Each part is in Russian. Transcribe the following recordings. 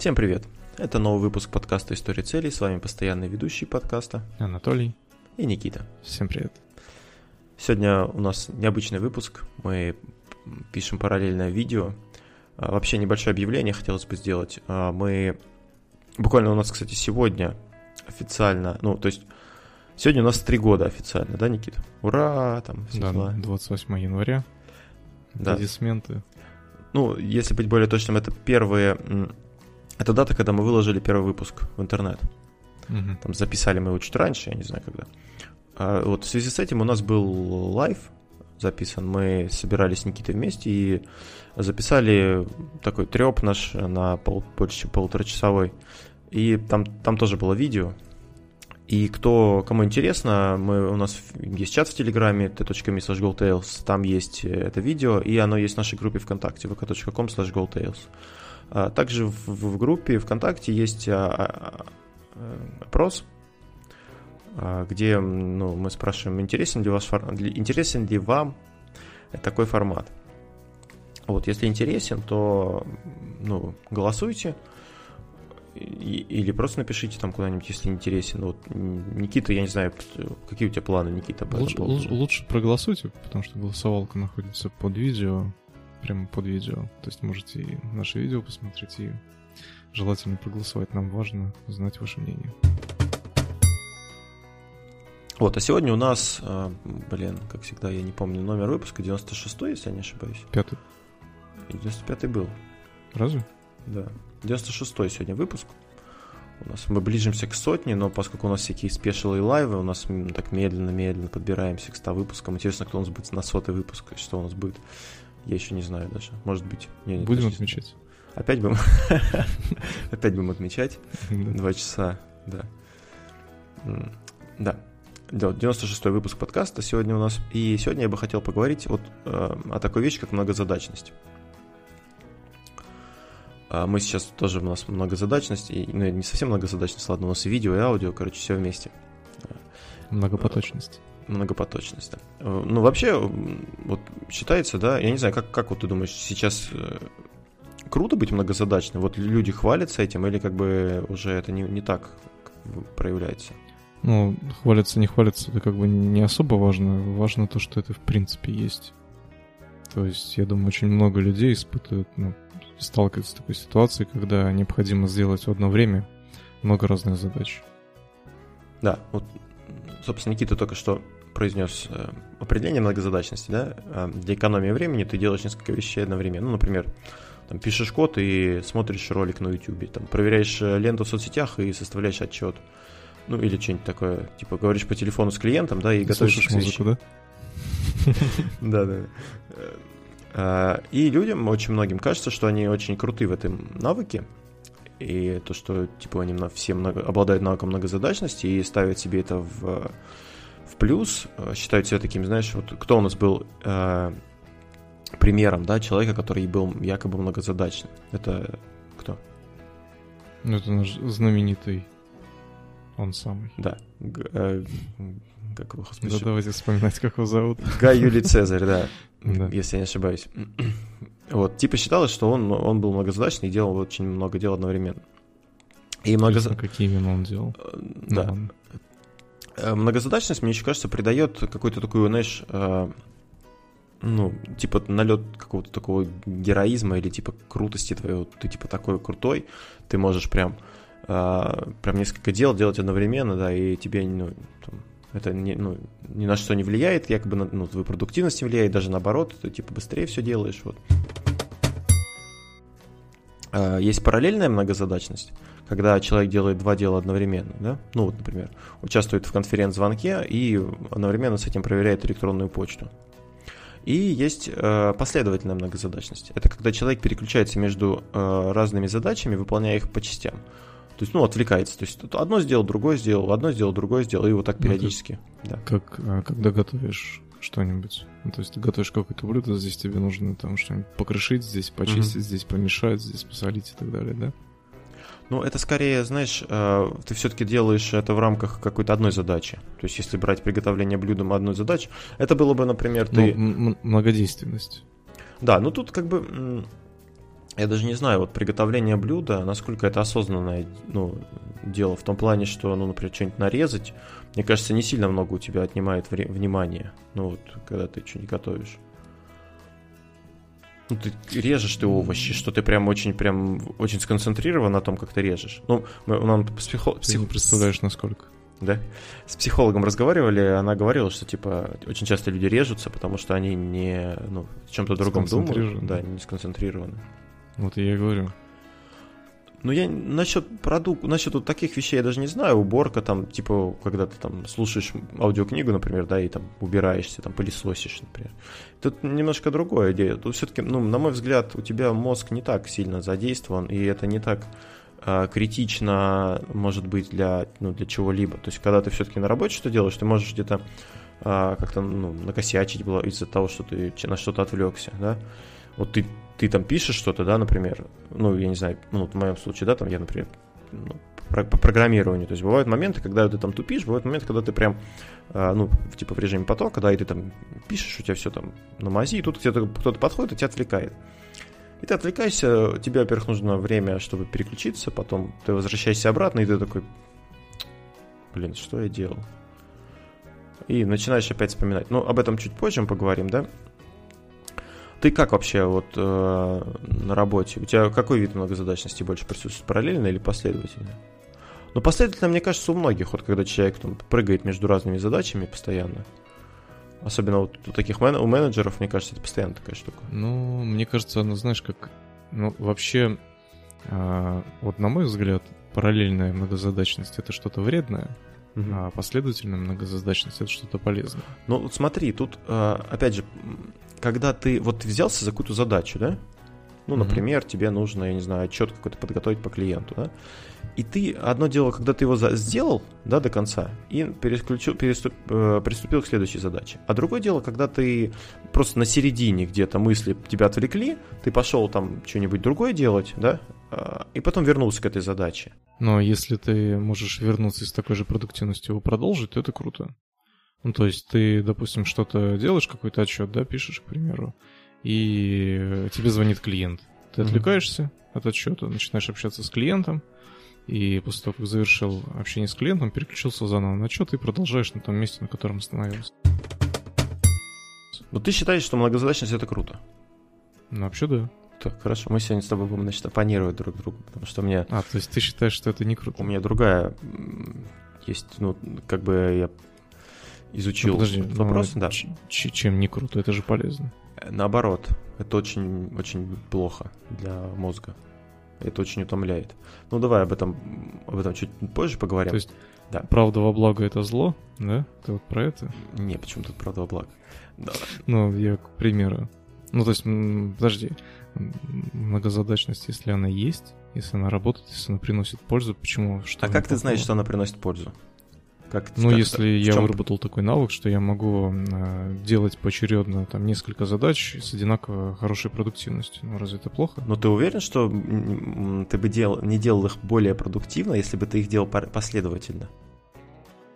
Всем привет! Это новый выпуск подкаста «История целей». С вами постоянный ведущий подкаста Анатолий и Никита. Всем привет. Сегодня у нас необычный выпуск. Мы пишем параллельное видео. А, вообще небольшое объявление хотелось бы сделать. А, мы... Буквально у нас, кстати, сегодня официально... Ну, то есть сегодня у нас три года официально, да, Никита? Ура! Там все да, дела. 28 января. Да. Аплодисменты. Ну, если быть более точным, это первые это дата, когда мы выложили первый выпуск в интернет. Угу. Там записали мы его чуть раньше, я не знаю когда. А вот в связи с этим у нас был лайв записан. Мы собирались с Никитой вместе и записали такой треп наш на пол, больше полуторачасовой. И там, там тоже было видео. И кто, кому интересно, мы, у нас есть чат в Телеграме, t.me slash goldtails, там есть это видео, и оно есть в нашей группе ВКонтакте, vk.com slash goldtails. А, также в, в группе ВКонтакте есть а, а, опрос, где ну, мы спрашиваем, интересен ли, ваш, интересен ли вам такой формат. Вот, если интересен, то ну, голосуйте или просто напишите там куда-нибудь, если интересен. Вот, Никита, я не знаю, какие у тебя планы, Никита? Лучше, лучше, лучше проголосуйте, потому что голосовалка находится под видео прямо под видео. То есть можете и наше видео посмотреть, и желательно проголосовать. Нам важно знать ваше мнение. Вот, а сегодня у нас, э, блин, как всегда, я не помню номер выпуска, 96-й, если я не ошибаюсь. Пятый. 95-й был. Разве? Да. 96-й сегодня выпуск. У нас мы ближимся к сотне, но поскольку у нас всякие спешилы и лайвы, у нас так медленно-медленно подбираемся к 100 выпускам. Интересно, кто у нас будет на сотый выпуск, что у нас будет. Я еще не знаю даже. Может быть. Не, не будем отмечать. Опять будем. Опять будем отмечать. Два часа, да. Да. 96-й выпуск подкаста сегодня у нас. И сегодня я бы хотел поговорить вот, э, о такой вещи, как многозадачность. А мы сейчас тоже у нас многозадачность, и, ну, не совсем многозадачность, ладно, у нас и видео, и аудио, короче, все вместе. Многопоточность многопоточность. Да. Э, ну, вообще, вот считается, да, я не знаю, как, как вот ты думаешь, сейчас э, круто быть многозадачным? Вот люди хвалятся этим или как бы уже это не, не так проявляется? Ну, хвалятся, не хвалятся, это как бы не особо важно. Важно то, что это в принципе есть. То есть, я думаю, очень много людей испытывают, ну, сталкиваются с такой ситуацией, когда необходимо сделать в одно время много разных задач. Да, вот, собственно, Никита только что произнес э, определение многозадачности, да, а для экономии времени ты делаешь несколько вещей одновременно. Ну, например, там, пишешь код и смотришь ролик на YouTube, там, проверяешь э, ленту в соцсетях и составляешь отчет. Ну, или что-нибудь такое, типа, говоришь по телефону с клиентом, да, и готовишь... Слушаешь музыку, да? Да, да. А, и людям, очень многим кажется, что они очень круты в этом навыке, и то, что, типа, они все много, обладают навыком многозадачности и ставят себе это в в плюс, э, считают себя таким, знаешь, вот кто у нас был э, примером, да, человека, который был якобы многозадачным. Это кто? Ну, это наш знаменитый, он самый. Да. Э, как его, господи? Да, давайте вспоминать, как его зовут. Гай Юлий Цезарь, да, да, если я не ошибаюсь. Вот, типа считалось, что он, он был многозадачный и делал очень много дел одновременно. И много... Какие именно он делал? Э, да. Ну, Э, многозадачность, мне еще кажется, придает какой-то такой, знаешь, э, ну, типа налет какого-то такого героизма или типа крутости твоего. Ты типа такой крутой, ты можешь прям, прям несколько дел делать одновременно, да, и тебе, ну, там, это не, ну, ни на что не влияет, якобы на ну, твою продуктивность не влияет, даже наоборот, ты типа быстрее все делаешь, вот. Есть параллельная многозадачность, когда человек делает два дела одновременно, да? Ну вот, например, участвует в конференц-звонке и одновременно с этим проверяет электронную почту. И есть э, последовательная многозадачность. Это когда человек переключается между э, разными задачами, выполняя их по частям. То есть, ну, отвлекается. То есть, одно сделал, другое сделал, одно сделал, другое сделал, и вот так ну, периодически. Ну, как, да. как а, когда готовишь что-нибудь. Ну, то есть ты готовишь какое-то блюдо, здесь тебе нужно там что-нибудь покрошить, здесь почистить, mm-hmm. здесь помешать, здесь посолить и так далее, да? Ну, это скорее, знаешь, э, ты все-таки делаешь это в рамках какой-то одной задачи. То есть, если брать приготовление блюда одной задачи, это было бы, например, ты... Ну, многодейственность. Да, ну тут как бы... я даже не знаю, вот приготовление блюда, насколько это осознанное ну, дело, в том плане, что, ну, например, что-нибудь нарезать, мне кажется, не сильно много у тебя отнимает вре- внимания, ну, вот, когда ты что-нибудь готовишь. Ну, ты режешь ты овощи, что ты прям очень, прям, очень сконцентрирован на том, как ты режешь. Ну, мы, нам психо... Ты не представляешь, насколько. Да? С психологом разговаривали, она говорила, что, типа, очень часто люди режутся, потому что они не, ну, в чем-то другом думают. Да, не сконцентрированы. Вот я и говорю. Ну, я насчет продукта, насчет вот таких вещей я даже не знаю. Уборка там, типа, когда ты там слушаешь аудиокнигу, например, да, и там убираешься, там пылесосишь, например. Тут немножко другое идея. Тут все-таки, ну, на мой взгляд, у тебя мозг не так сильно задействован, и это не так э, критично, может быть, для, ну, для чего-либо. То есть, когда ты все-таки на работе что делаешь, ты можешь где-то э, как-то, ну, накосячить было из-за того, что ты на что-то отвлекся, да. Вот ты ты там пишешь что-то, да, например, ну, я не знаю, ну, в моем случае, да, там я, например, ну, по программированию. То есть бывают моменты, когда ты там тупишь, бывают моменты, когда ты прям, э, ну, типа в режиме потока, да, и ты там пишешь, у тебя все там на мази, и тут где-то кто-то подходит и тебя отвлекает. И ты отвлекаешься, тебе, во-первых, нужно время, чтобы переключиться, потом ты возвращаешься обратно, и ты такой, блин, что я делал? И начинаешь опять вспоминать. Ну, об этом чуть позже мы поговорим, да? Ты как вообще вот э, на работе? У тебя какой вид многозадачности больше присутствует? Параллельно или последовательно? Ну, последовательно, мне кажется, у многих, вот когда человек там прыгает между разными задачами постоянно. Особенно вот у таких мен- у менеджеров, мне кажется, это постоянно такая штука. Ну, мне кажется, ну, знаешь, как... Ну, вообще, э, вот на мой взгляд, параллельная многозадачность — это что-то вредное, угу. а последовательная многозадачность — это что-то полезное. Ну, вот смотри, тут, э, опять же, когда ты вот взялся за какую-то задачу, да? Ну, например, mm-hmm. тебе нужно, я не знаю, отчет какой-то подготовить по клиенту, да? И ты, одно дело, когда ты его сделал, да, до конца, и переключил, переступ, э, приступил к следующей задаче. А другое дело, когда ты просто на середине где-то мысли тебя отвлекли, ты пошел там что-нибудь другое делать, да, э, и потом вернулся к этой задаче. Но если ты можешь вернуться с такой же продуктивностью и продолжить, то это круто. Ну, то есть ты, допустим, что-то делаешь, какой-то отчет, да, пишешь, к примеру, и тебе звонит клиент. Ты отвлекаешься mm-hmm. от отчета, начинаешь общаться с клиентом, и после того, как завершил общение с клиентом, переключился заново на отчет и продолжаешь на том месте, на котором остановился. Вот ты считаешь, что многозадачность это круто? Ну, вообще да. Так, хорошо, мы сегодня с тобой будем, значит, оппонировать друг другу, потому что у меня... А, то есть ты считаешь, что это не круто? У меня другая есть, ну, как бы я изучил ну, подожди, вопрос. Ну, да. чем не круто? Это же полезно. Э, наоборот, это очень, очень плохо для мозга. Это очень утомляет. Ну, давай об этом, об этом чуть позже поговорим. То есть, да. правда во благо это зло, да? Ты вот про это? Не, почему тут правда во благо? Да. Ну, я к примеру. Ну, то есть, подожди, многозадачность, если она есть, если она работает, если она приносит пользу, почему? Что а как ты знаешь, что она приносит пользу? Как, ну, как если я чем... выработал такой навык, что я могу э, делать поочередно там несколько задач с одинаково хорошей продуктивностью, ну разве это плохо? Но ты уверен, что ты бы дел... не делал их более продуктивно, если бы ты их делал последовательно?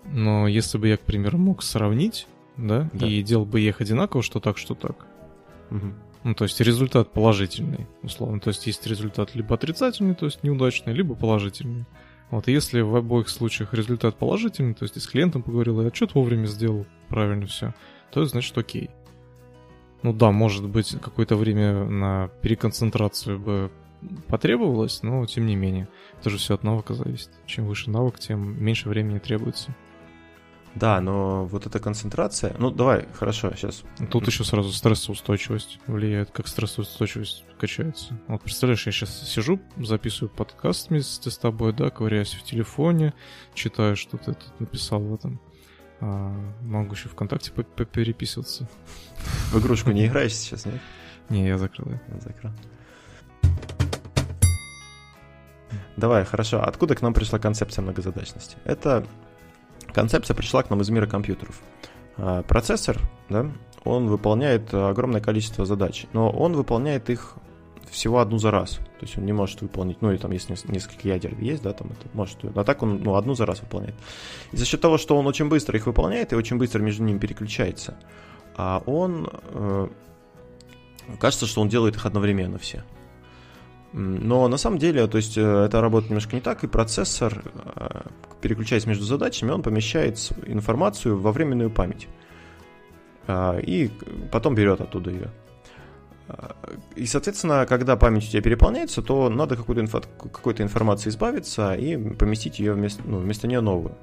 Но если бы я, к примеру, мог сравнить, да, да. и делал бы их одинаково, что так, что так. Угу. Ну, то есть результат положительный, условно. То есть есть результат либо отрицательный, то есть неудачный, либо положительный. Вот, если в обоих случаях результат положительный, то есть с клиентом поговорил, и отчет вовремя сделал, правильно все, то значит окей. Ну да, может быть, какое-то время на переконцентрацию бы потребовалось, но тем не менее. Это же все от навыка зависит. Чем выше навык, тем меньше времени требуется. Да, но вот эта концентрация... Ну, давай, хорошо, сейчас. Тут еще сразу стрессоустойчивость влияет, как стрессоустойчивость качается. Вот представляешь, я сейчас сижу, записываю подкаст вместе с тобой, да, ковыряюсь в телефоне, читаю, что ты тут написал в этом. А, могу еще ВКонтакте переписываться. В игрушку не играешь сейчас, нет? Не, я закрыл. Закрыл. Давай, хорошо. Откуда к нам пришла концепция многозадачности? Это концепция пришла к нам из мира компьютеров. А, процессор, да, он выполняет огромное количество задач, но он выполняет их всего одну за раз. То есть он не может выполнить, ну или там есть несколько ядер есть, да, там это может, а так он ну, одну за раз выполняет. И за счет того, что он очень быстро их выполняет и очень быстро между ними переключается, а он э, кажется, что он делает их одновременно все. Но на самом деле, то есть э, это работает немножко не так, и процессор, э, переключаясь между задачами, он помещает информацию во временную память. А, и потом берет оттуда ее. И, соответственно, когда память у тебя переполняется, то надо какой-то инфо- какой-то информации избавиться и поместить ее вместо, ну, вместо нее новую.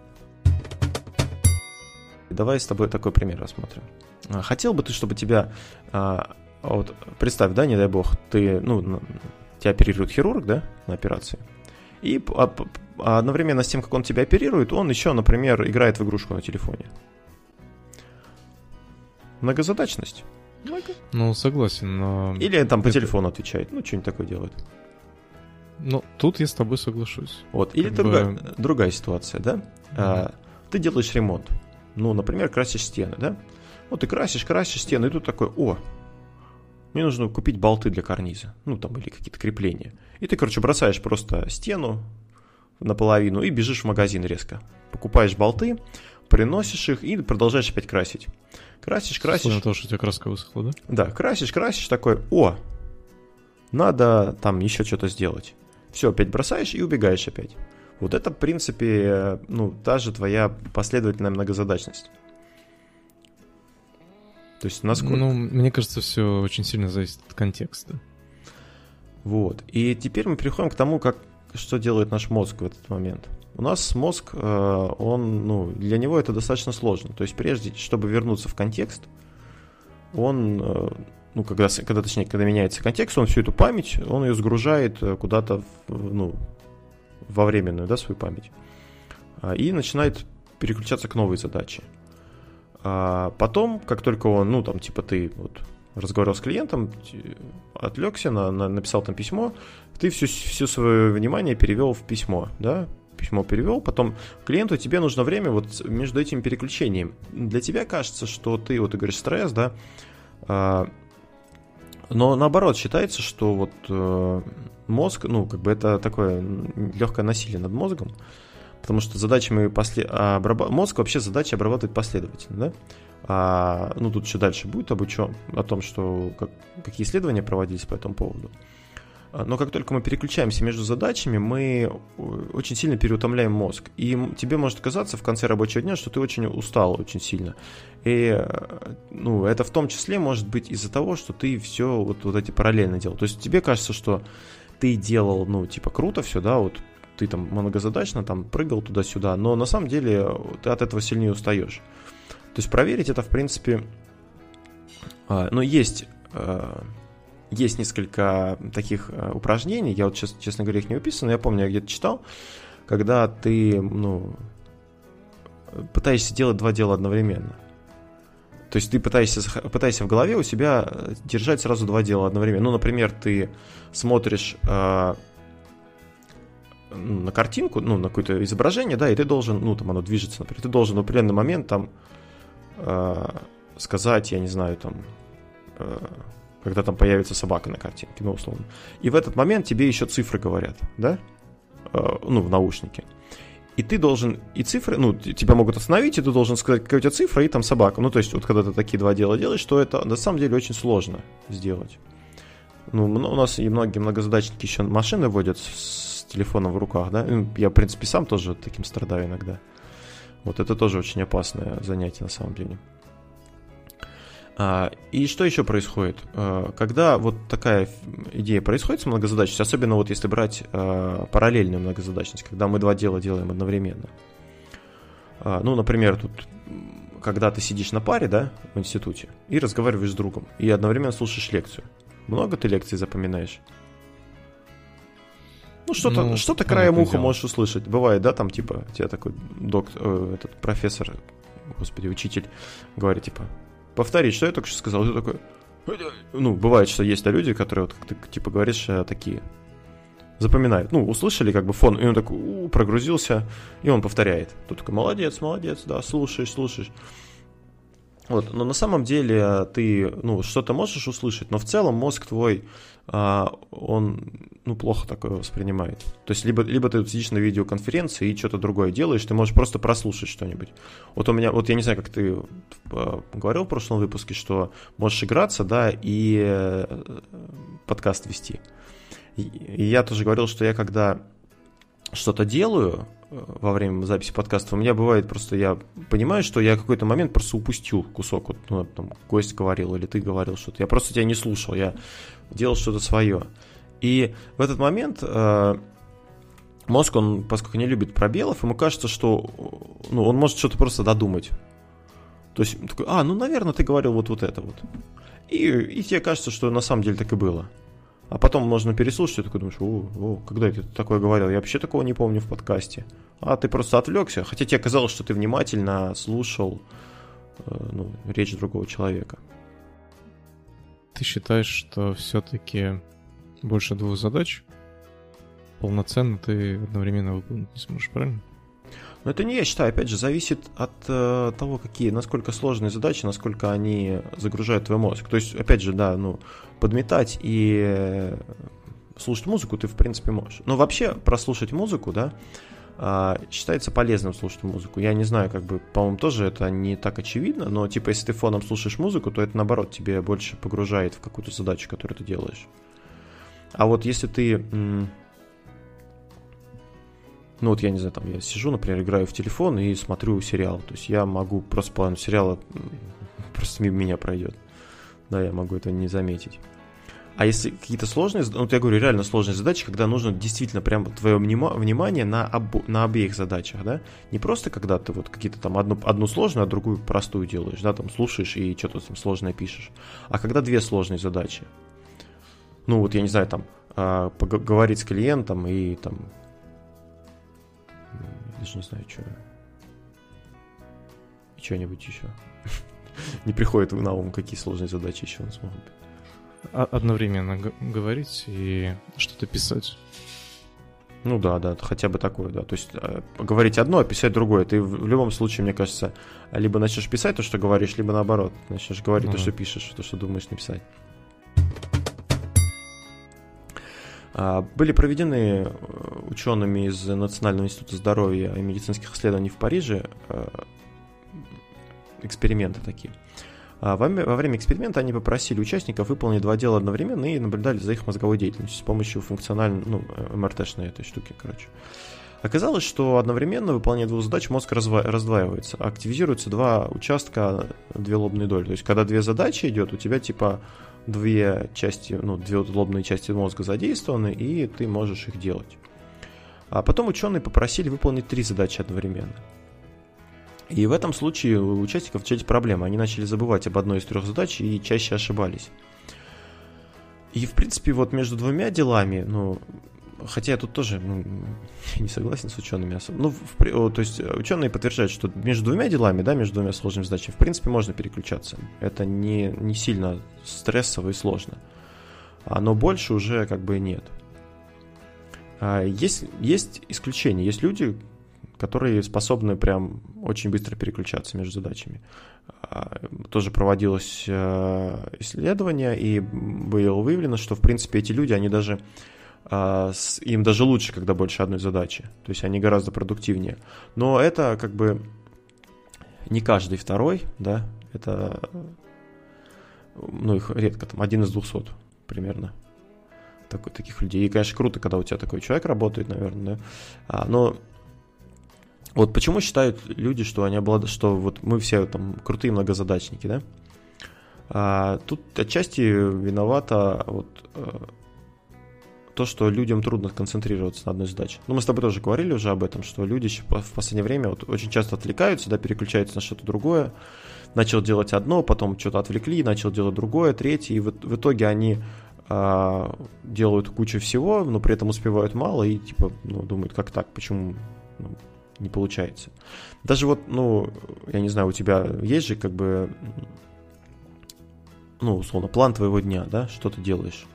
Давай с тобой такой пример рассмотрим. Хотел бы ты, чтобы тебя... Вот представь, да, не дай бог, ты, ну, тебя оперирует хирург, да, на операции. И одновременно с тем, как он тебя оперирует, он еще, например, играет в игрушку на телефоне. Многозадачность. Ну, согласен, но... Или там по это... телефону отвечает, ну, что-нибудь такое делает. Ну, тут я с тобой соглашусь. Вот, или другая, бы... другая ситуация, да? Mm-hmm. А, ты делаешь ремонт. Ну, например, красишь стены, да? Вот ты красишь, красишь стены, и тут такой, о, мне нужно купить болты для карниза. Ну, там, или какие-то крепления. И ты, короче, бросаешь просто стену наполовину и бежишь в магазин резко. Покупаешь болты, приносишь их и продолжаешь опять красить. Красишь, красишь. Словно то, что у тебя краска высохла, да? Да, красишь, красишь, такой, о, надо там еще что-то сделать. Все, опять бросаешь и убегаешь опять. Вот это, в принципе, ну, та же твоя последовательная многозадачность. То есть насколько... Ну, мне кажется, все очень сильно зависит от контекста. Вот. И теперь мы переходим к тому, как, что делает наш мозг в этот момент. У нас мозг, э, он, ну, для него это достаточно сложно. То есть прежде, чтобы вернуться в контекст, он, э, ну, когда, когда, точнее, когда меняется контекст, он всю эту память, он ее сгружает э, куда-то, ну, во временную, да, свою память. А, и начинает переключаться к новой задаче. А потом, как только он, ну, там, типа, ты вот разговаривал с клиентом, отвлекся, на, на, написал там письмо, ты все, все свое внимание перевел в письмо, да, письмо перевел, потом клиенту тебе нужно время вот между этим переключением. Для тебя кажется, что ты, вот ты говоришь, стресс, да, а, но наоборот считается, что вот э, мозг, ну, как бы это такое легкое насилие над мозгом, потому что задачами после... обраб... мозг вообще задачи обрабатывает последовательно, да? А, ну, тут еще дальше будет об чем, о том, что как, какие исследования проводились по этому поводу. А, но как только мы переключаемся между задачами, мы очень сильно переутомляем мозг. И тебе может казаться в конце рабочего дня, что ты очень устал очень сильно. И э, ну, это в том числе может быть из-за того, что ты все вот, вот эти параллельно делал. То есть тебе кажется, что ты делал, ну, типа, круто все, да, вот ты там многозадачно там прыгал туда-сюда, но на самом деле ты от этого сильнее устаешь. То есть проверить это, в принципе, а, ну, есть э, есть несколько таких э, упражнений, я вот, сейчас, честно говоря, их не выписываю, но я помню, я где-то читал, когда ты, ну, пытаешься делать два дела одновременно. То есть ты пытаешься, пытаешься в голове у себя э, держать сразу два дела одновременно. Ну, например, ты смотришь э, на картинку, ну, на какое-то изображение, да, и ты должен, ну, там оно движется, например, ты должен в определенный момент там э, сказать, я не знаю, там, э, когда там появится собака на картинке, ну, условно. И в этот момент тебе еще цифры говорят, да? Э, ну, в наушнике. И ты должен, и цифры, ну, тебя могут остановить, и ты должен сказать, какая у тебя цифра, и там собака. Ну, то есть, вот когда ты такие два дела делаешь, то это на самом деле очень сложно сделать. Ну, у нас и многие многозадачники еще машины водят с телефоном в руках, да? Ну, я, в принципе, сам тоже таким страдаю иногда. Вот это тоже очень опасное занятие на самом деле. А, и что еще происходит? А, когда вот такая идея происходит с многозадачностью, особенно вот если брать а, параллельную многозадачность, когда мы два дела делаем одновременно. Ну, например, тут когда ты сидишь на паре, да, в институте, и разговариваешь с другом, и одновременно слушаешь лекцию. Много ты лекций запоминаешь? Ну, что-то, ну, что-то краем уха можешь услышать. Бывает, да, там, типа, тебя такой доктор, э, этот профессор, господи, учитель, говорит, типа, повторить, что я только что сказал. Ты такой... Ну, бывает, что есть люди, которые, вот, как ты типа говоришь, э, такие запоминают. Ну, услышали как бы фон, и он такой у, прогрузился, и он повторяет. Тут такой, молодец, молодец, да, слушаешь, слушаешь. Вот, но на самом деле э, ты, ну, что-то можешь услышать, но в целом мозг твой а, он ну, плохо такое воспринимает. То есть либо, либо ты сидишь на видеоконференции и что-то другое делаешь, ты можешь просто прослушать что-нибудь. Вот у меня, вот я не знаю, как ты а, говорил в прошлом выпуске, что можешь играться, да, и э, подкаст вести. И, я тоже говорил, что я когда что-то делаю э, во время записи подкаста, у меня бывает просто, я понимаю, что я какой-то момент просто упустил кусок, вот, ну, там, гость говорил или ты говорил что-то, я просто тебя не слушал, я делал что-то свое. И в этот момент э, мозг, он, поскольку не любит пробелов, ему кажется, что ну, он может что-то просто додумать. То есть, такой, а, ну, наверное, ты говорил вот, вот это вот. И, и тебе кажется, что на самом деле так и было. А потом можно переслушать, и такой думаешь, о, о, когда это такое говорил? Я вообще такого не помню в подкасте. А ты просто отвлекся, хотя тебе казалось, что ты внимательно слушал э, ну, речь другого человека. Ты считаешь, что все-таки больше двух задач полноценно ты одновременно выполнить не сможешь, правильно? Но это не я считаю, опять же, зависит от э, того, какие, насколько сложные задачи, насколько они загружают твой мозг. То есть, опять же, да, ну, подметать и слушать музыку ты, в принципе, можешь. Но вообще прослушать музыку, да, э, считается полезным слушать музыку. Я не знаю, как бы, по-моему, тоже это не так очевидно, но, типа, если ты фоном слушаешь музыку, то это, наоборот, тебе больше погружает в какую-то задачу, которую ты делаешь. А вот если ты ну вот я не знаю, там я сижу, например, играю в телефон и смотрю сериал. То есть я могу просто половину сериала просто мимо меня пройдет. Да, я могу это не заметить. А если какие-то сложные, ну, я говорю, реально сложные задачи, когда нужно действительно прям твое внимание на, об, на обеих задачах, да, не просто когда ты вот какие-то там одну, одну сложную, а другую простую делаешь, да, там слушаешь и что-то там сложное пишешь, а когда две сложные задачи, ну вот я не знаю, там, а, поговорить с клиентом и там даже не знаю, что. И что-нибудь еще. не приходит на ум, какие сложные задачи еще у нас могут быть. Одновременно говорить и что-то писать. Ну да, да, хотя бы такое, да. То есть э, говорить одно, а писать другое. Ты в, в любом случае, мне кажется, либо начнешь писать то, что говоришь, либо наоборот, начнешь говорить ну, то, что пишешь, то, что думаешь написать. Были проведены э, учеными из Национального института здоровья и медицинских исследований в Париже э, эксперименты такие. А, во время эксперимента они попросили участников выполнить два дела одновременно и наблюдали за их мозговой деятельностью с помощью функциональной, ну, МРТ-шной этой штуки, короче. Оказалось, что одновременно выполняя двух задач мозг раздваивается, активизируются два участка, две лобные доли. То есть, когда две задачи идет, у тебя типа две части, ну, две лобные части мозга задействованы, и ты можешь их делать. А потом ученые попросили выполнить три задачи одновременно. И в этом случае у участников начались проблемы. Они начали забывать об одной из трех задач и чаще ошибались. И, в принципе, вот между двумя делами, ну, Хотя я тут тоже ну, не согласен с учеными особо. Ну, в, то есть э, ученые подтверждают, что между двумя делами, да, между двумя сложными задачами, в принципе, можно переключаться. Это не, не сильно стрессово и сложно. Но больше уже как бы нет. А, есть, есть исключения. Есть люди, которые способны прям очень быстро переключаться между задачами. А, тоже проводилось э, исследование, и было выявлено, что, в принципе, эти люди, они даже им даже лучше, когда больше одной задачи. То есть они гораздо продуктивнее. Но это как бы не каждый второй, да, это, ну, их редко, там, один из двухсот примерно такой, таких людей. И, конечно, круто, когда у тебя такой человек работает, наверное, да. А, но вот почему считают люди, что они обладают, что вот мы все там крутые многозадачники, да? А, тут отчасти виновата вот э, то, что людям трудно концентрироваться на одной задаче. Ну, мы с тобой тоже говорили уже об этом, что люди в последнее время вот очень часто отвлекаются, да, переключаются на что-то другое, начал делать одно, потом что-то отвлекли, начал делать другое, третье, и в, в итоге они а, делают кучу всего, но при этом успевают мало и типа ну, думают, как так, почему ну, не получается. Даже вот, ну, я не знаю, у тебя есть же как бы, ну, условно, план твоего дня, да, что ты делаешь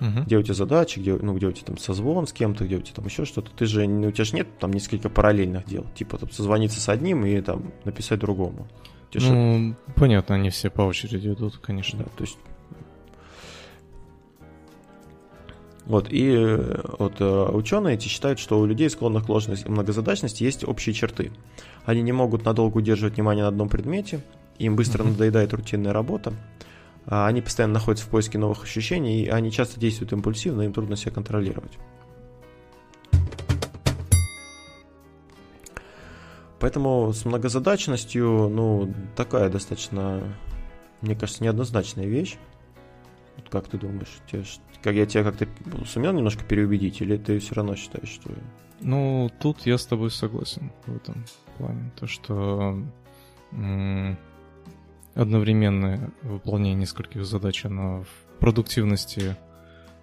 угу. где у тебя задачи, где, ну, где у тебя там созвон с кем-то, где у тебя там еще что-то. Ты же, у тебя же нет там несколько параллельных дел. Типа там созвониться с одним и там написать другому. Ну, понятно, они все по очереди идут, конечно. Да, то есть Вот, и вот, э, ученые эти считают, что у людей, склонных к ложной многозадачности, есть общие черты. Они не могут надолго удерживать внимание на одном предмете, им быстро надоедает рутинная работа, они постоянно находятся в поиске новых ощущений, и они часто действуют импульсивно, им трудно себя контролировать. Поэтому с многозадачностью, ну, такая достаточно, мне кажется, неоднозначная вещь. Как ты думаешь, тебе, как я тебя как-то сумел немножко переубедить, или ты все равно считаешь, что... Ну, тут я с тобой согласен в этом плане. То, что одновременное выполнение нескольких задач, оно в продуктивности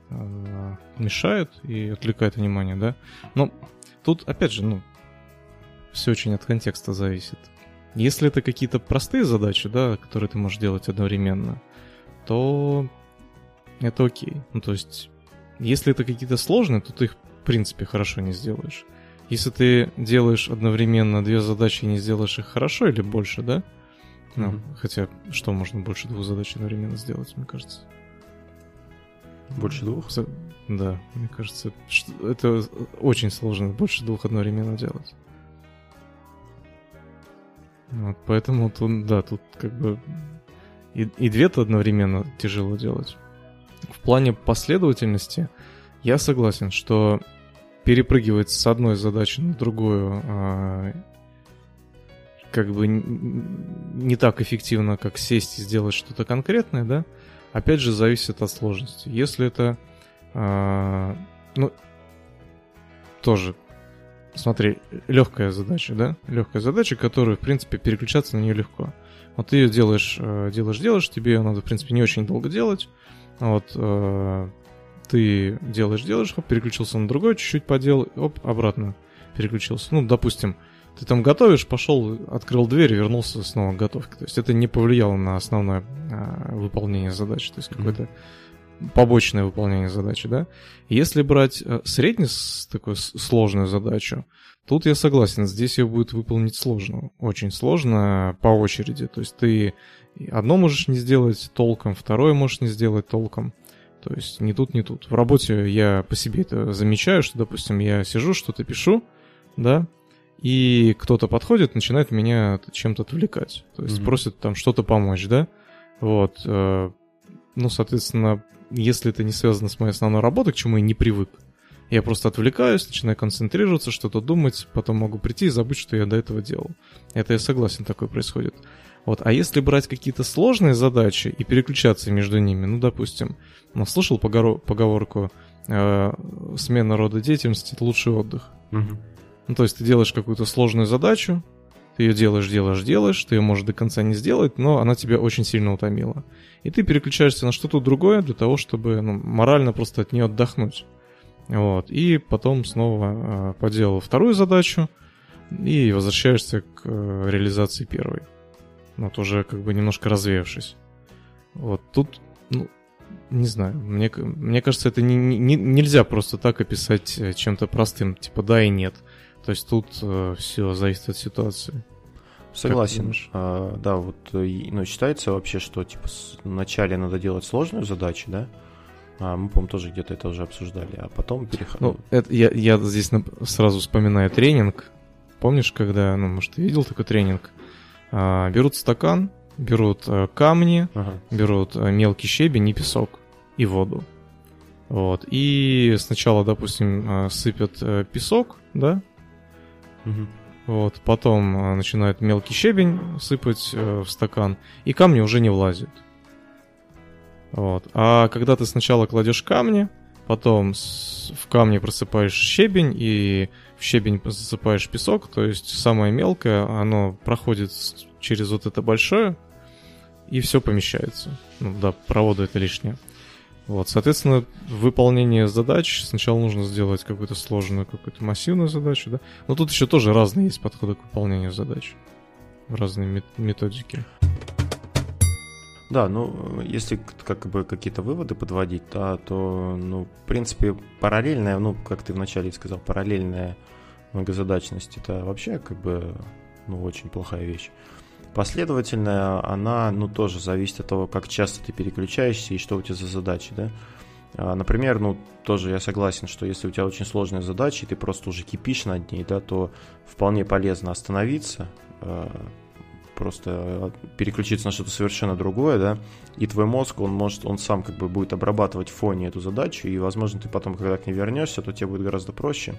э, мешает и отвлекает внимание, да. Но тут, опять же, ну, все очень от контекста зависит. Если это какие-то простые задачи, да, которые ты можешь делать одновременно, то это окей. Ну, то есть, если это какие-то сложные, то ты их, в принципе, хорошо не сделаешь. Если ты делаешь одновременно две задачи и не сделаешь их хорошо или больше, да, ну, mm-hmm. хотя, что можно больше двух задач одновременно сделать, мне кажется? Больше двух? Да, мне кажется, это очень сложно больше двух одновременно делать. Вот, поэтому тут, да, тут как бы и, и две-то одновременно тяжело делать. В плане последовательности я согласен, что перепрыгивать с одной задачи на другую а, как бы не так эффективно, как сесть и сделать что-то конкретное, да, опять же, зависит от сложности. Если это, э, ну, тоже, смотри, легкая задача, да, легкая задача, которую, в принципе, переключаться на нее легко. Вот ты ее делаешь, э, делаешь, делаешь, тебе ее надо, в принципе, не очень долго делать, вот, э, ты делаешь, делаешь, хоп, переключился на другой, чуть-чуть поделал, оп, обратно переключился. Ну, допустим, ты там готовишь, пошел, открыл дверь и вернулся снова к готовке. То есть это не повлияло на основное а, выполнение задачи, то есть какое-то mm-hmm. побочное выполнение задачи, да. Если брать а, среднюю такую сложную задачу, тут я согласен, здесь ее будет выполнить сложно, очень сложно по очереди. То есть ты одно можешь не сделать толком, второе можешь не сделать толком. То есть ни тут, ни тут. В работе я по себе это замечаю, что, допустим, я сижу, что-то пишу, да, и кто-то подходит, начинает меня чем-то отвлекать. То есть mm-hmm. просит там что-то помочь, да? Вот. Э, ну, соответственно, если это не связано с моей основной работой, к чему я не привык, я просто отвлекаюсь, начинаю концентрироваться, что-то думать, потом могу прийти и забыть, что я до этого делал. Это я согласен, такое происходит. Вот. А если брать какие-то сложные задачи и переключаться между ними, ну, допустим, ну, слышал поговорку э, «смена рода деятельности – это лучший отдых». Угу. Ну, то есть ты делаешь какую-то сложную задачу, ты ее делаешь, делаешь, делаешь, ты ее можешь до конца не сделать, но она тебя очень сильно утомила. И ты переключаешься на что-то другое для того, чтобы ну, морально просто от нее отдохнуть. Вот. И потом снова э, поделал вторую задачу и возвращаешься к э, реализации первой. Вот уже как бы немножко развеявшись. Вот тут, ну, не знаю, мне, мне кажется, это не, не, нельзя просто так описать э, чем-то простым, типа да и нет. То есть тут э, все зависит от ситуации. Согласен. А, да, вот э, ну, считается вообще, что типа вначале надо делать сложную задачу, да? А, мы, по-моему, тоже где-то это уже обсуждали, а потом переход. Ну, это, я, я здесь сразу вспоминаю тренинг. Помнишь, когда, ну, может, ты видел такой тренинг? А, берут стакан, берут а, камни, ага. берут а, мелкий щебень и песок и воду. Вот. И сначала, допустим, сыпят песок, да, Вот, потом а, начинает мелкий щебень сыпать э, в стакан, и камни уже не влазят. Вот. А когда ты сначала кладешь камни, потом в камни просыпаешь щебень, и в щебень засыпаешь песок, то есть самое мелкое, оно проходит через вот это большое, и все помещается. Ну да, провода это лишнее. Вот, соответственно, выполнение задач сначала нужно сделать какую-то сложную, какую-то массивную задачу, да. Но тут еще тоже разные есть подходы к выполнению задач. Разные методики. Да, ну, если как бы какие-то выводы подводить, да, то, ну, в принципе, параллельная, ну, как ты вначале сказал, параллельная многозадачность, это вообще, как бы, ну, очень плохая вещь. Последовательная, она, ну, тоже зависит от того, как часто ты переключаешься и что у тебя за задачи, да. А, например, ну, тоже я согласен, что если у тебя очень сложная задача, и ты просто уже кипишь над ней, да, то вполне полезно остановиться, а, просто переключиться на что-то совершенно другое, да, и твой мозг, он может, он сам как бы будет обрабатывать в фоне эту задачу, и, возможно, ты потом, когда к ней вернешься, то тебе будет гораздо проще.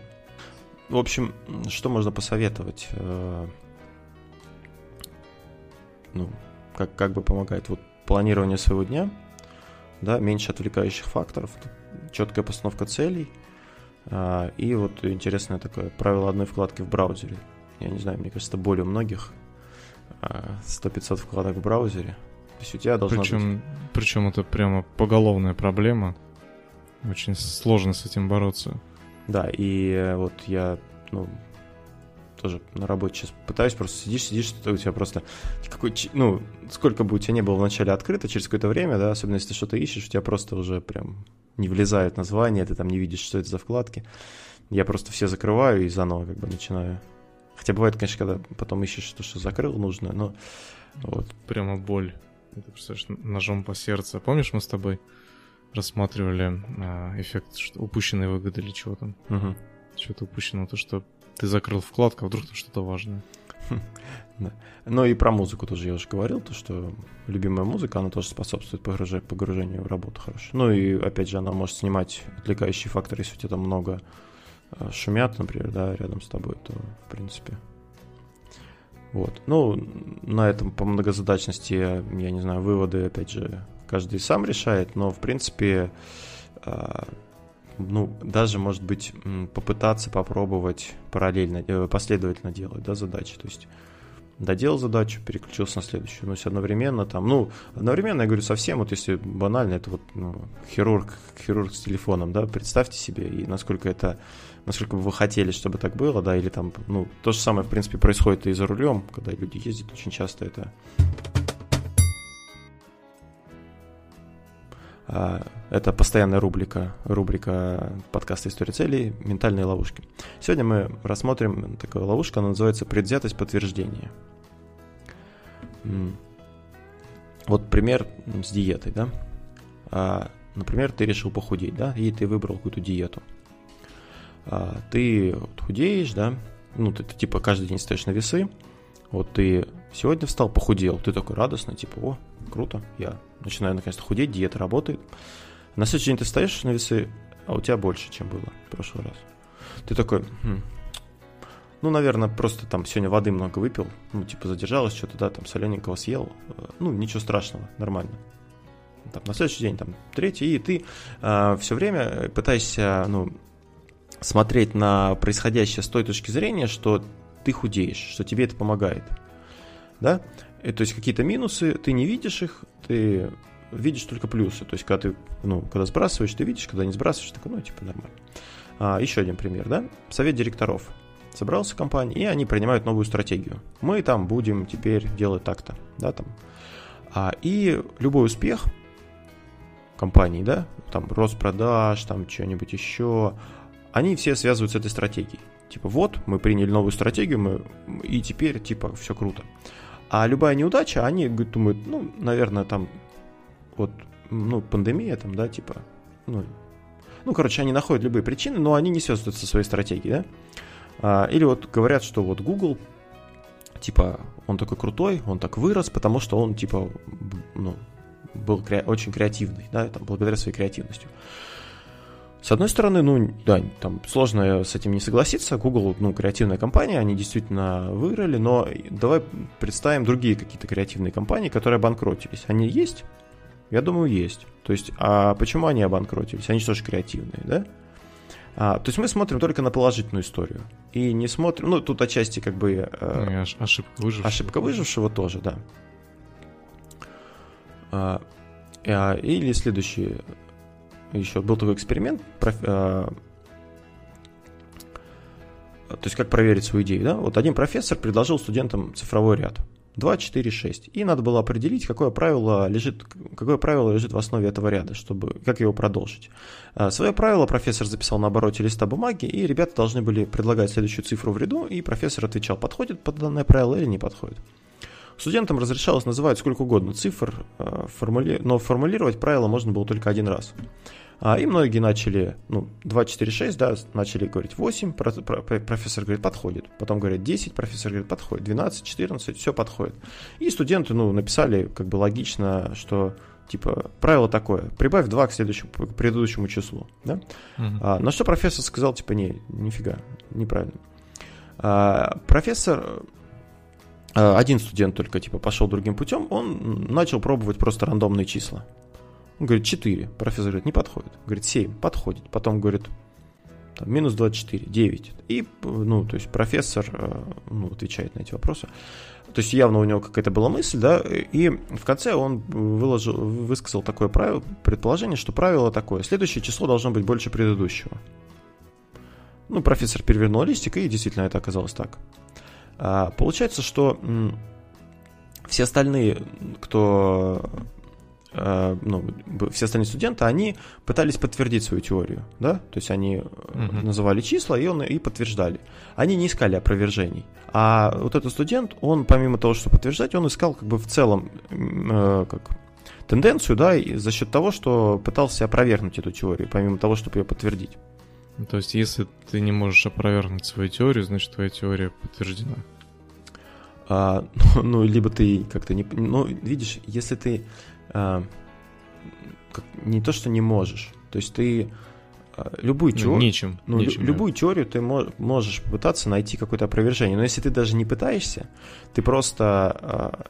В общем, что можно посоветовать? Ну, как, как бы помогает? Вот планирование своего дня, да, меньше отвлекающих факторов, четкая постановка целей, а, и вот интересное такое правило одной вкладки в браузере. Я не знаю, мне кажется, более многих 100-500 а, вкладок в браузере. То есть у тебя должна причем, быть... Причем это прямо поголовная проблема. Очень сложно с этим бороться. Да, и вот я, ну, тоже на работе сейчас пытаюсь, просто сидишь, сидишь, что у тебя просто какой, ну, сколько бы у тебя не было вначале открыто, через какое-то время, да, особенно если ты что-то ищешь, у тебя просто уже прям не влезают названия, ты там не видишь, что это за вкладки. Я просто все закрываю и заново как бы начинаю Хотя бывает, конечно, когда потом ищешь то, что закрыл нужно, но вот. Прямо боль. Это, представляешь, ножом по сердцу. Помнишь, мы с тобой рассматривали а, эффект что, упущенной выгоды или чего там? Угу. Что-то упущено, то, что ты закрыл вкладку, а вдруг там что-то важное. Да. Но и про музыку тоже я уже говорил, то, что любимая музыка, она тоже способствует погружению, погружению в работу хорошо. Ну и, опять же, она может снимать отвлекающие факторы, если у тебя там много Э, шумят, например, да, рядом с тобой, то, в принципе, вот. Ну, на этом по многозадачности, я не знаю, выводы, опять же, каждый сам решает, но, в принципе, э, ну, даже, может быть, попытаться попробовать параллельно, э, последовательно делать, да, задачи, то есть доделал задачу, переключился на следующую. Но если одновременно там, ну, одновременно, я говорю, совсем, вот если банально, это вот ну, хирург, хирург с телефоном, да, представьте себе, и насколько это, насколько бы вы хотели, чтобы так было, да, или там, ну, то же самое, в принципе, происходит и за рулем, когда люди ездят, очень часто это это постоянная рубрика, рубрика подкаста «История целей. Ментальные ловушки». Сегодня мы рассмотрим такую ловушку, она называется «Предвзятость подтверждения». Вот пример с диетой, да? А, например, ты решил похудеть, да, и ты выбрал какую-то диету. А, ты худеешь, да, ну, ты, ты типа каждый день стоишь на весы, вот ты сегодня встал, похудел, ты такой радостный, типа, о, круто, я начинаю наконец-то худеть, диета работает. На следующий день ты стоишь на весы, а у тебя больше, чем было в прошлый раз. Ты такой, хм, ну, наверное, просто там сегодня воды много выпил, ну, типа задержалось что-то, да, там солененького съел, э, ну, ничего страшного, нормально. Там, на следующий день, там, третий, и ты э, все время пытаешься, ну, смотреть на происходящее с той точки зрения, что ты худеешь, что тебе это помогает. Да? И, то есть какие-то минусы, ты не видишь их, ты видишь только плюсы. То есть, когда ты, ну, когда сбрасываешь, ты видишь, когда не сбрасываешь, такой, ну, типа, нормально. А, еще один пример, да? Совет директоров. Собрался компания, и они принимают новую стратегию. Мы там будем теперь делать так-то, да, там. А, и любой успех компании, да, там, рост продаж, там, что-нибудь еще, они все связывают с этой стратегией. Типа, вот, мы приняли новую стратегию, мы, и теперь, типа, все круто. А любая неудача, они думают, ну, наверное, там, вот, ну, пандемия там, да, типа, ну, ну, короче, они находят любые причины, но они не связывают со своей стратегией, да. А, или вот говорят, что вот Google, типа, он такой крутой, он так вырос, потому что он, типа, ну, был кре- очень креативный, да, там, благодаря своей креативности. С одной стороны, ну, да, там сложно с этим не согласиться. Google, ну, креативная компания, они действительно выиграли, но давай представим другие какие-то креативные компании, которые обанкротились. Они есть? Я думаю, есть. То есть, а почему они обанкротились? Они тоже креативные, да? А, то есть мы смотрим только на положительную историю. И не смотрим, ну, тут отчасти как бы... Э, ну, ошибка выжившего. Ошибка выжившего тоже, да. А, а, или следующий еще был такой эксперимент, проф, э, то есть как проверить свою идею, да? Вот один профессор предложил студентам цифровой ряд. 2, 4, 6. И надо было определить, какое правило лежит, какое правило лежит в основе этого ряда, чтобы, как его продолжить. Э, свое правило профессор записал на обороте листа бумаги, и ребята должны были предлагать следующую цифру в ряду, и профессор отвечал, подходит под данное правило или не подходит. Студентам разрешалось называть сколько угодно цифр, э, формули... но формулировать правила можно было только один раз. А, и многие начали, ну, 2, 4, 6, да, начали говорить 8, профессор говорит, подходит. Потом говорят 10, профессор говорит, подходит. 12, 14, все подходит. И студенты, ну, написали как бы логично, что типа, правило такое, прибавь 2 к следующему, к предыдущему числу, да? Uh-huh. А, на что профессор сказал, типа, не, нифига, неправильно. А, профессор, один студент только, типа, пошел другим путем, он начал пробовать просто рандомные числа. Он говорит, 4. Профессор говорит, не подходит. Говорит, 7. Подходит. Потом говорит, там, минус 24, 9. И, ну, то есть профессор э, ну, отвечает на эти вопросы. То есть явно у него какая-то была мысль, да, и в конце он выложил, высказал такое правило, предположение, что правило такое. Следующее число должно быть больше предыдущего. Ну, профессор перевернул листик, и действительно это оказалось так. А, получается, что все остальные, кто Э, ну, все остальные студенты, они пытались подтвердить свою теорию, да, то есть они uh-huh. называли числа и, он, и подтверждали. Они не искали опровержений. А вот этот студент, он помимо того, что подтверждать, он искал как бы в целом э, как тенденцию, да, и за счет того, что пытался опровергнуть эту теорию, помимо того, чтобы ее подтвердить. То есть, если ты не можешь опровергнуть свою теорию, значит, твоя теория подтверждена. А, ну, ну, либо ты как-то не... Ну, видишь, если ты а, как, не то, что не можешь. То есть ты а, любую ну, теорию, нечем, ну, нечем, любую да. теорию ты можешь попытаться найти какое-то опровержение. Но если ты даже не пытаешься, ты просто а,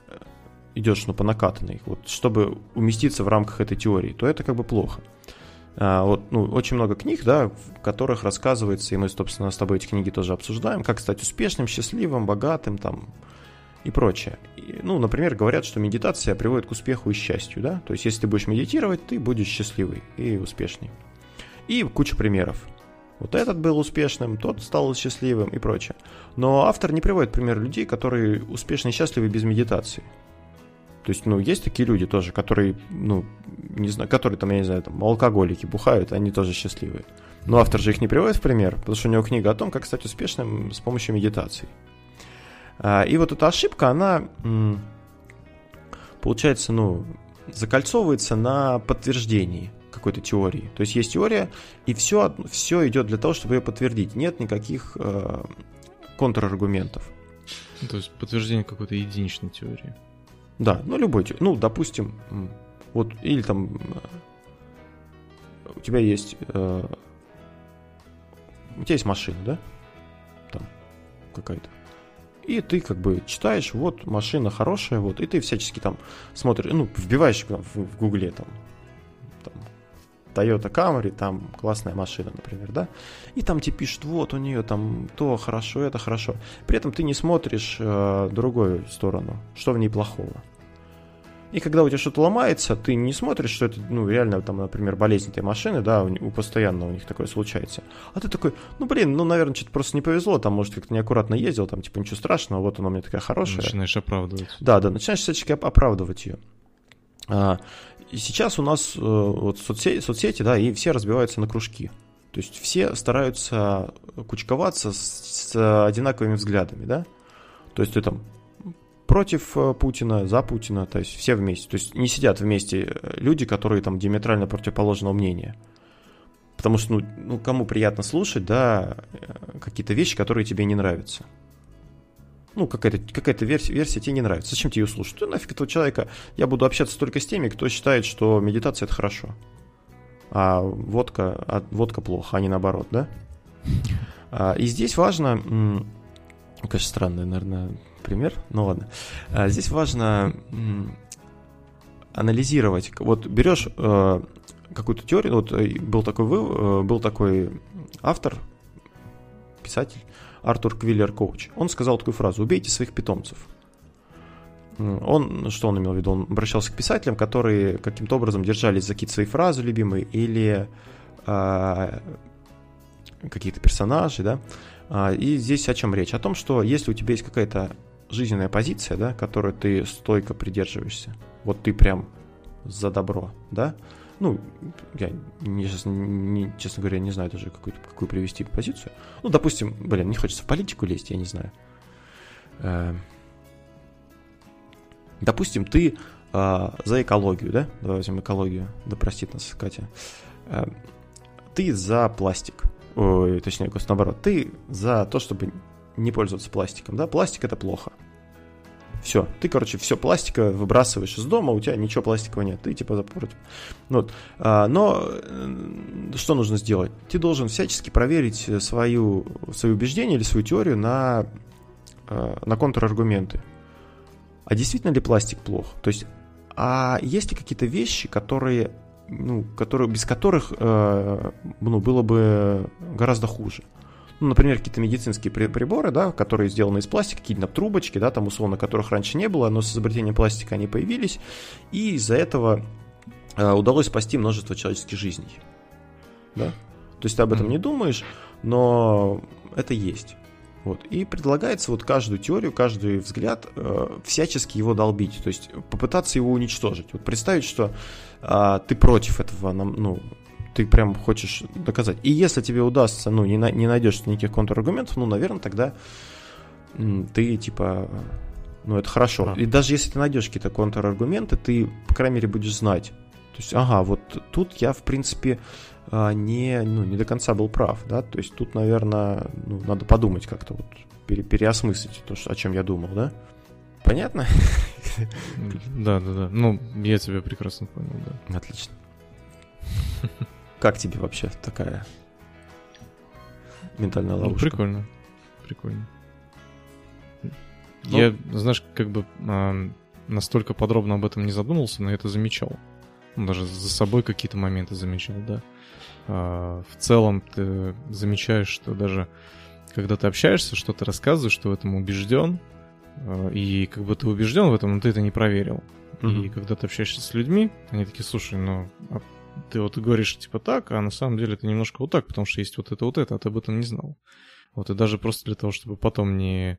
идешь ну, по накатанной, вот, чтобы уместиться в рамках этой теории, то это как бы плохо. А, вот, ну, очень много книг, да, в которых рассказывается, и мы, собственно, с тобой эти книги тоже обсуждаем, как стать успешным, счастливым, богатым, там, и прочее. И, ну, например, говорят, что медитация приводит к успеху и счастью, да? То есть, если ты будешь медитировать, ты будешь счастливый и успешный. И куча примеров. Вот этот был успешным, тот стал счастливым и прочее. Но автор не приводит пример людей, которые успешны и счастливы без медитации. То есть, ну, есть такие люди тоже, которые, ну, не знаю, которые там, я не знаю, там, алкоголики бухают, они тоже счастливые. Но автор же их не приводит в пример, потому что у него книга о том, как стать успешным с помощью медитации. А, и вот эта ошибка, она, получается, ну, закольцовывается на подтверждении какой-то теории. То есть есть теория, и все, все идет для того, чтобы ее подтвердить. Нет никаких э, контраргументов. То есть подтверждение какой-то единичной теории. Да, ну любой. Ну, допустим, вот, или там у тебя есть э, у тебя есть машина, да? Там какая-то. И ты как бы читаешь, вот машина хорошая, вот, и ты всячески там смотришь, ну, вбиваешь в, в гугле там Toyota Camry, там классная машина, например, да, и там тебе пишут, вот у нее там то хорошо, это хорошо. При этом ты не смотришь э, другую сторону, что в ней плохого. И когда у тебя что-то ломается, ты не смотришь, что это, ну, реально, там, например, болезнь этой машины, да, у, у постоянно у них такое случается. А ты такой, ну, блин, ну, наверное, что-то просто не повезло, там, может, как-то неаккуратно ездил, там, типа, ничего страшного, вот она у меня такая хорошая. Начинаешь оправдывать. Да, да, начинаешь всячески оправдывать ее. А, и сейчас у нас э, вот соцсети, соцсети, да, и все разбиваются на кружки. То есть все стараются кучковаться с, с одинаковыми взглядами, да. То есть ты там против э, Путина, за Путина, то есть все вместе. То есть не сидят вместе э, люди, которые там диаметрально противоположного мнения. Потому что, ну, ну кому приятно слушать, да, какие-то вещи, которые тебе не нравятся. Ну, какая-то какая версия, версия тебе не нравится. Зачем тебе ее слушать? Ты нафиг этого человека. Я буду общаться только с теми, кто считает, что медитация это хорошо. А водка, а водка плохо, а не наоборот, да? А, и здесь важно, конечно, странное, наверное, пример, ну ладно. А, здесь важно анализировать. Вот берешь э, какую-то теорию, вот э, был такой, вы, э, был такой автор, писатель, Артур Квиллер Коуч. Он сказал такую фразу «убейте своих питомцев». Он, что он имел в виду? Он обращался к писателям, которые каким-то образом держались за какие-то свои фразы любимые или э, какие-то персонажи, да. А, и здесь о чем речь? О том, что если у тебя есть какая-то жизненная позиция, да, которую ты стойко придерживаешься. Вот ты прям за добро, да? Ну, я, не, не, честно говоря, не знаю даже, какую, какую привести позицию. Ну, допустим, блин, не хочется в политику лезть, я не знаю. Э, Допустим, ты э, за экологию, да? Давай возьмем экологию, да простит нас Катя. Э, ты за пластик. Ой, точнее, наоборот, ты за то, чтобы не пользоваться пластиком, да? Пластик это плохо. Все, ты, короче, все пластиковое выбрасываешь из дома, у тебя ничего пластикового нет, ты типа против. Вот. А, но э, что нужно сделать? Ты должен всячески проверить свою, свои убеждения или свою теорию на, э, на контраргументы. А действительно ли пластик плох? То есть, а есть ли какие-то вещи, которые, ну, которые, без которых э, ну, было бы гораздо хуже? Ну, например, какие-то медицинские приборы, да, которые сделаны из пластика, какие-то трубочки, да, там условно, которых раньше не было, но с изобретением пластика они появились, и из-за этого э, удалось спасти множество человеческих жизней. Да? То есть ты об этом не думаешь, но это есть. Вот. И предлагается вот каждую теорию, каждый взгляд э, всячески его долбить, то есть попытаться его уничтожить. Вот представить, что э, ты против этого, ну, ты прям хочешь доказать. И если тебе удастся, ну, не, на, не найдешь никаких контраргументов, ну, наверное, тогда ты, типа, ну, это хорошо. А. И даже если ты найдешь какие-то контраргументы, ты, по крайней мере, будешь знать. То есть, ага, вот тут я, в принципе, а, не, ну, не до конца был прав, да, то есть тут, наверное, ну, надо подумать как-то вот, пере, переосмыслить то, что, о чем я думал, да? Понятно? Да, да, да. Ну, я тебя прекрасно понял, да. Отлично. Как тебе вообще такая ментальная ну, ловушка? Ну, прикольно. Прикольно. Ну, я, знаешь, как бы а, настолько подробно об этом не задумался, но это замечал. Ну, даже за собой какие-то моменты замечал, да. А, в целом ты замечаешь, что даже когда ты общаешься, что ты рассказываешь, что в этом убежден, а, и как бы ты убежден в этом, но ты это не проверил. Mm-hmm. И когда ты общаешься с людьми, они такие, слушай, ну а ты вот говоришь типа так, а на самом деле это немножко вот так, потому что есть вот это, вот это, а ты об этом не знал. Вот и даже просто для того, чтобы потом не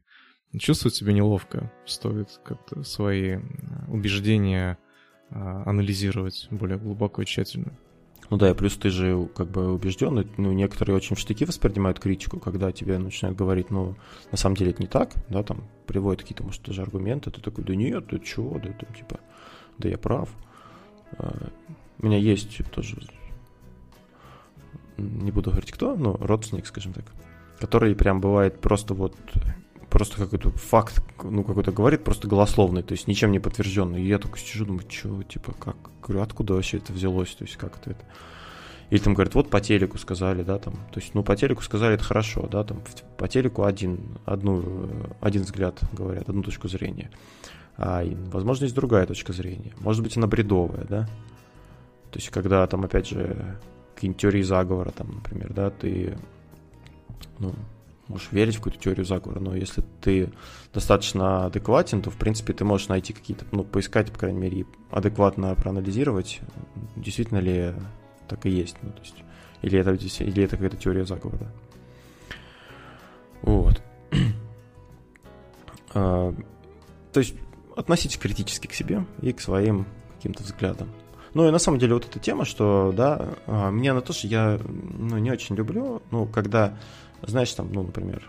чувствовать себя неловко, стоит как-то свои убеждения а, анализировать более глубоко и тщательно. Ну да, и плюс ты же как бы убежден, ну, некоторые очень в штыки воспринимают критику, когда тебе начинают говорить, ну, на самом деле это не так, да, там, приводят какие-то, может, даже аргументы, ты такой, да нет, ты чего, да, там, типа, да я прав. У меня есть тоже, не буду говорить кто, но родственник, скажем так, который прям бывает просто вот просто какой-то факт, ну, какой-то говорит, просто голословный, то есть ничем не подтвержденный. И я только сижу, думаю, что, типа, как, говорю, откуда вообще это взялось, то есть как это это. Или там говорят, вот по телеку сказали, да, там, то есть, ну, по телеку сказали, это хорошо, да, там, по телеку один, одну, один взгляд говорят, одну точку зрения. А, возможно, есть другая точка зрения. Может быть, она бредовая, да. То есть, когда там, опять же, какие-нибудь теории заговора, там, например, да, ты, ну, можешь верить в какую-то теорию заговора, но если ты достаточно адекватен, то, в принципе, ты можешь найти какие-то, ну, поискать, по крайней мере, адекватно проанализировать, действительно ли так и есть, ну, то есть, или это, или это какая-то теория заговора. Вот. а, то есть, относитесь критически к себе и к своим каким-то взглядам. Ну и на самом деле вот эта тема, что, да, а, мне она тоже, я ну, не очень люблю, ну, когда, знаешь, там, ну, например,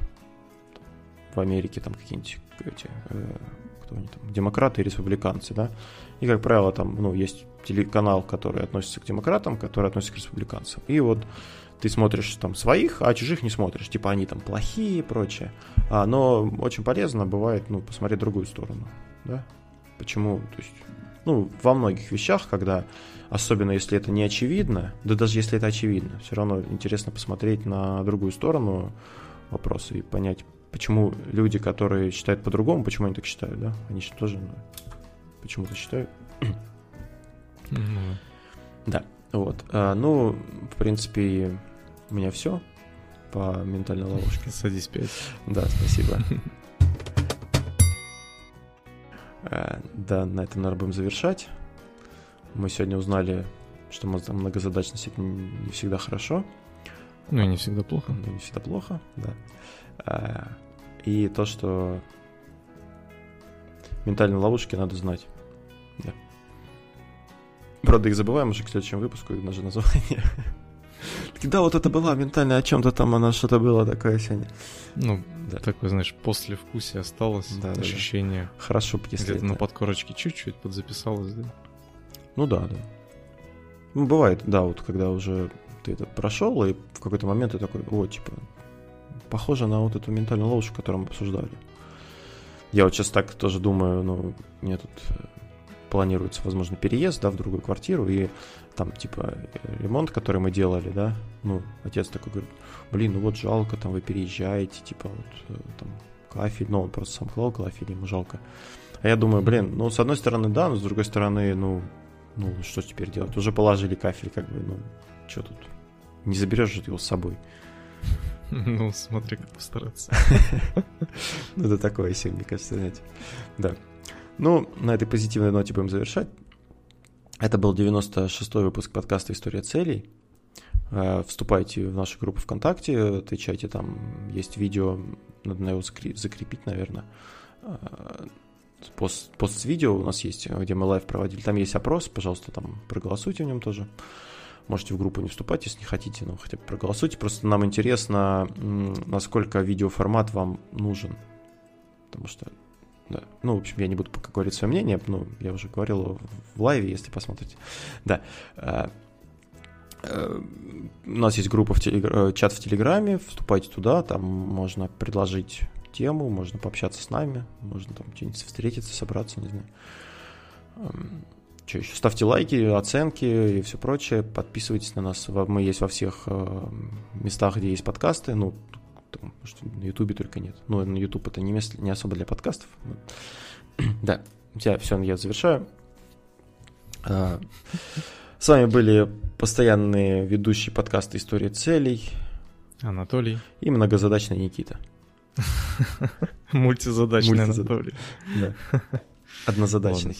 в Америке там какие-нибудь эти, э, кто они там, демократы и республиканцы, да, и, как правило, там, ну, есть телеканал, который относится к демократам, который относится к республиканцам, и вот ты смотришь там своих, а чужих не смотришь, типа они там плохие и прочее, а, но очень полезно бывает, ну, посмотреть другую сторону, да, почему, то есть ну, во многих вещах, когда, особенно если это не очевидно, да даже если это очевидно, все равно интересно посмотреть на другую сторону вопроса и понять, почему люди, которые считают по-другому, почему они так считают, да? Они же тоже ну, почему-то считают. Да, вот. А, ну, в принципе, у меня все по ментальной ловушке. Садись пять. Да, спасибо. Э, да, на этом, наверное, будем завершать. Мы сегодня узнали, что многозадачность это не всегда хорошо. Ну и не всегда плохо. Ну, не всегда плохо, да. Э, и то, что ментальные ловушки надо знать. Да. Правда, их забываем уже к следующему выпуску, даже название. Да, вот это была ментальная о чем-то там, она что-то было такое сегодня. Ну, да. такое, знаешь, после вкуса осталось да, ощущение. Да, да. Хорошо, если Где-то это... на подкорочке чуть-чуть подзаписалось, да? Ну да, да. Ну, бывает, да, вот когда уже ты это прошел, и в какой-то момент ты такой, о, типа, похоже на вот эту ментальную ловушку, которую мы обсуждали. Я вот сейчас так тоже думаю, ну, мне тут э, планируется, возможно, переезд, да, в другую квартиру, и там, типа, ремонт, который мы делали, да, ну, отец такой говорит, блин, ну вот жалко, там, вы переезжаете, типа, вот, э, там, кафель, ну, он просто сам клал кафель, ему жалко. А я думаю, блин, ну, с одной стороны, да, но с другой стороны, ну, ну, что теперь делать? Уже положили кафель, как бы, ну, что тут? Не заберешь же ты его с собой. Ну, смотри, как постараться. Ну, это такое себе, мне кажется, знаете. Да. Ну, на этой позитивной ноте будем завершать. Это был 96-й выпуск подкаста «История целей». Э, вступайте в нашу группу ВКонтакте, отвечайте там, есть видео, надо его закрепить, наверное. Э, пост, пост с видео у нас есть, где мы лайв проводили. Там есть опрос, пожалуйста, там проголосуйте в нем тоже. Можете в группу не вступать, если не хотите, но хотя бы проголосуйте. Просто нам интересно, насколько видеоформат вам нужен. Потому что да. Ну, в общем, я не буду пока говорить свое мнение, но я уже говорил в лайве, если посмотрите. Да. Э, э, у нас есть группа, в телег... Э, чат в Телеграме, вступайте туда, там можно предложить тему, можно пообщаться с нами, можно там где-нибудь встретиться, собраться, не знаю. Эм, что еще? Ставьте лайки, оценки и все прочее. Подписывайтесь на нас. Мы есть во всех местах, где есть подкасты. Ну, там, что на Ютубе только нет. Ну, на Ютуб это не, место, не особо для подкастов. да, я все, я завершаю. А, с вами были постоянные ведущие подкаста «История целей». Анатолий. И многозадачный Никита. Мультизадачный Анатолий. Да. Однозадачный.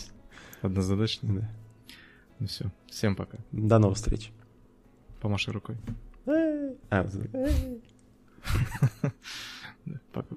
Однозадачный? Да. Ну все, всем пока. До новых встреч. Помаши рукой. А, Пока.